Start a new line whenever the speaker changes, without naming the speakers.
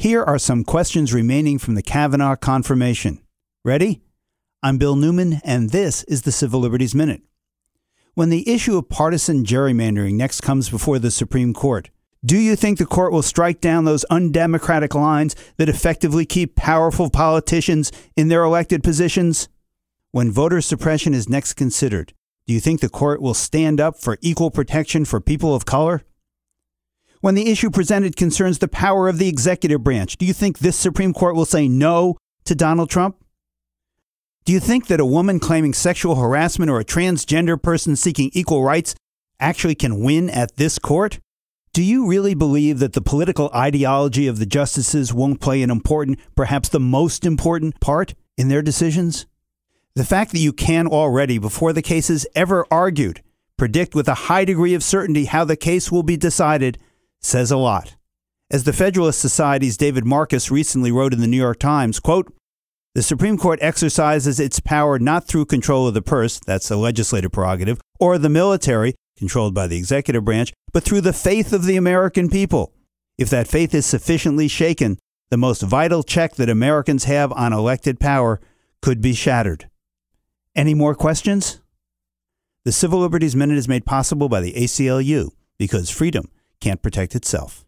Here are some questions remaining from the Kavanaugh confirmation. Ready? I'm Bill Newman, and this is the Civil Liberties Minute. When the issue of partisan gerrymandering next comes before the Supreme Court, do you think the court will strike down those undemocratic lines that effectively keep powerful politicians in their elected positions? When voter suppression is next considered, do you think the court will stand up for equal protection for people of color? When the issue presented concerns the power of the executive branch, do you think this Supreme Court will say no to Donald Trump? Do you think that a woman claiming sexual harassment or a transgender person seeking equal rights actually can win at this court? Do you really believe that the political ideology of the justices won't play an important, perhaps the most important part in their decisions? The fact that you can already, before the case is ever argued, predict with a high degree of certainty how the case will be decided says a lot. As the Federalist Society's David Marcus recently wrote in the New York Times, quote, the Supreme Court exercises its power not through control of the purse, that's the legislative prerogative, or the military, controlled by the executive branch, but through the faith of the American people. If that faith is sufficiently shaken, the most vital check that Americans have on elected power could be shattered. Any more questions? The Civil Liberties Minute is made possible by the ACLU because freedom can't protect itself.